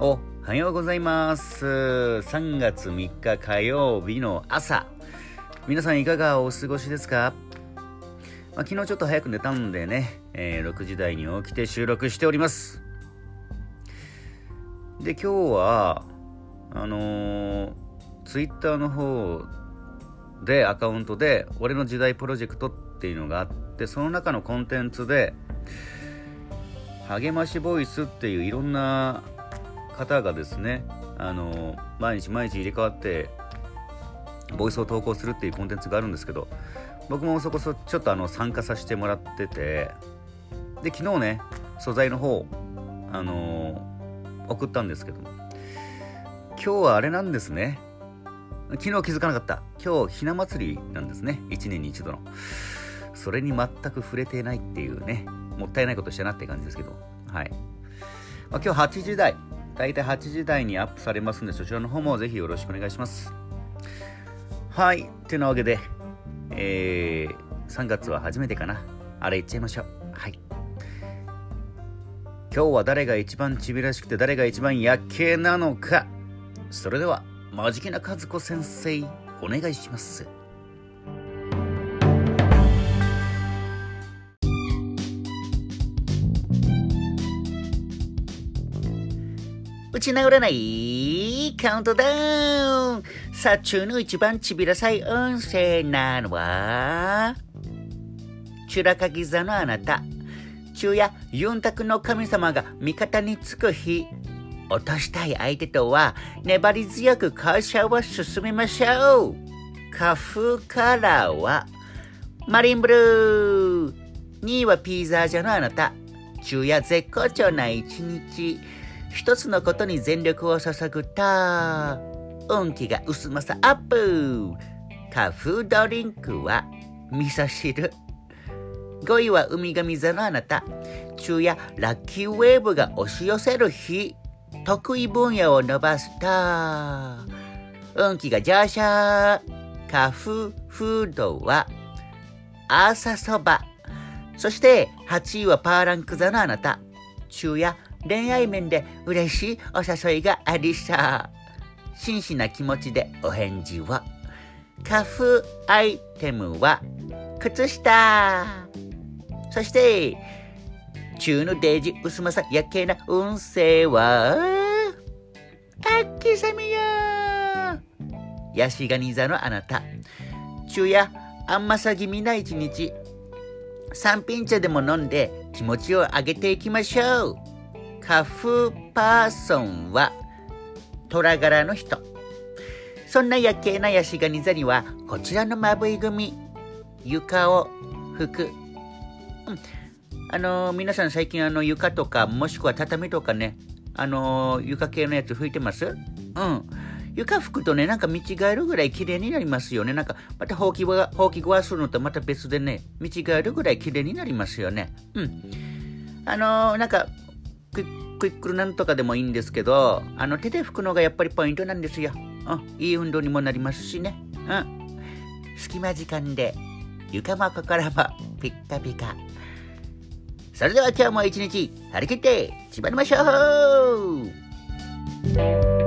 おはようございます。3月3日火曜日の朝。皆さんいかがお過ごしですか、まあ、昨日ちょっと早く寝たんでね、えー、6時台に起きて収録しております。で今日はあのー、ツイッターの方でアカウントで「俺の時代プロジェクト」っていうのがあってその中のコンテンツで励ましボイスっていういろんな方がですねあの毎日毎日入れ替わってボイスを投稿するっていうコンテンツがあるんですけど僕もそこそちょっとあの参加させてもらっててで昨日ね素材の方あの送ったんですけど今日はあれなんですね。昨日気づかなかった。今日ひな祭りなんですね。1年に一度の。それに全く触れてないっていうねもったいないことしたなって感じですけどはい、まあ、今日8時台。大体8時台にアップされますんで、そちらの方もぜひよろしくお願いします。はい。というわけで、えー、3月は初めてかな。あれ言っちゃいましょう。はい。今日は誰が一番ちびらしくて誰が一番夜景なのか。それでは、マジキな和子先生、お願いします。打ち直らないカウントダウンさあ、中の一番ちびらさい音声なのは、チュラカギ座のあなた、昼夜ユンタクの神様が味方につく日、落としたい相手とは粘り強く会社を進めましょう。花風カラーは、マリンブルー。2位はピーザージャのあなた、昼夜絶好調な一日。一つのことに全力を注ぐと、運気が薄まさアップ花風ドリンクは味噌汁。5位は海神座のあなた。昼夜ラッキーウェーブが押し寄せる日。得意分野を伸ばすと、運気が上昇。花風フードは朝そば。そして8位はパーランク座のあなた。昼夜恋愛面で嬉しいお誘いがありそう。真摯な気持ちでお返事を。花粉アイテムは靴下。そして、中のデージ薄まさやけな運勢は、秋雨よヤシガニ座のあなた。中夜、あんまさ気味な一日。三品茶でも飲んで気持ちを上げていきましょう。カフパーソンは虎柄の人。そんな夜景なヤシガニ座にはこちらのまぶい組。床を拭く。うん。あのー、皆さん最近あの床とかもしくは畳とかね、あのー、床系のやつ拭いてます？うん。床拭くとね、なんか見違えるぐらい綺麗になりますよね。なんか、またほうきは、ほうきごわするのとまた別でね、見違えるぐらい綺麗になりますよね。うん。あのー、なんか、クイックイックルなんとかでもいいんですけど、あの手で拭くのがやっぱりポイントなんですよ。うん、いい運動にもなりますしね。うん。隙間時間で床も心もピッカピカ。それでは今日も一日張り切って縛りましょう